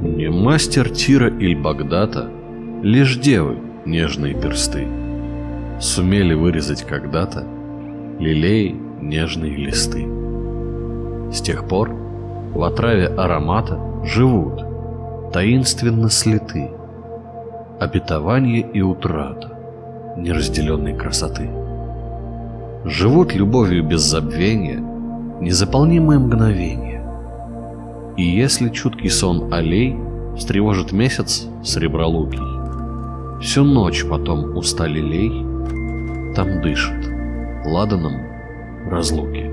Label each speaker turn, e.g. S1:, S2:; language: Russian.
S1: Не мастер Тира или Багдата, лишь девы нежные персты Сумели вырезать когда-то лилей нежные листы. С тех пор в отраве аромата живут, таинственно слиты, обетование и утрата неразделенной красоты. Живут любовью без забвения незаполнимые мгновения. И если чуткий сон аллей встревожит месяц сребролукий, всю ночь потом устали лей, там дышит ладаном разлуки.